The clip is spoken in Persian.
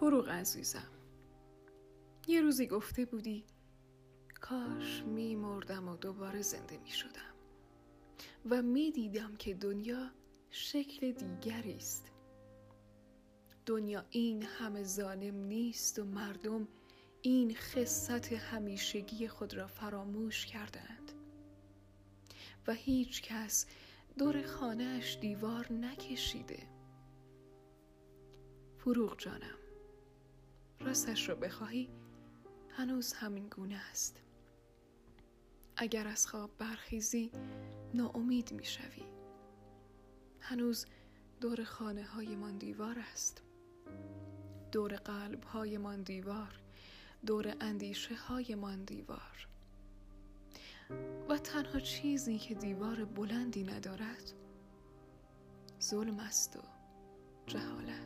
فروغ عزیزم. یه روزی گفته بودی کاش می مردم و دوباره زنده می شدم و می دیدم که دنیا شکل دیگری است. دنیا این همه ظالم نیست و مردم این خصت همیشگی خود را فراموش کردند و هیچ کس دور خانهش دیوار نکشیده. فروغ جانم. راستش را بخواهی هنوز همین گونه است. اگر از خواب برخیزی ناامید می شوی هنوز دور خانه های من دیوار است. دور قلب های من دیوار دور اندیشه های من دیوار. و تنها چیزی که دیوار بلندی ندارد ظلم است و جهالت.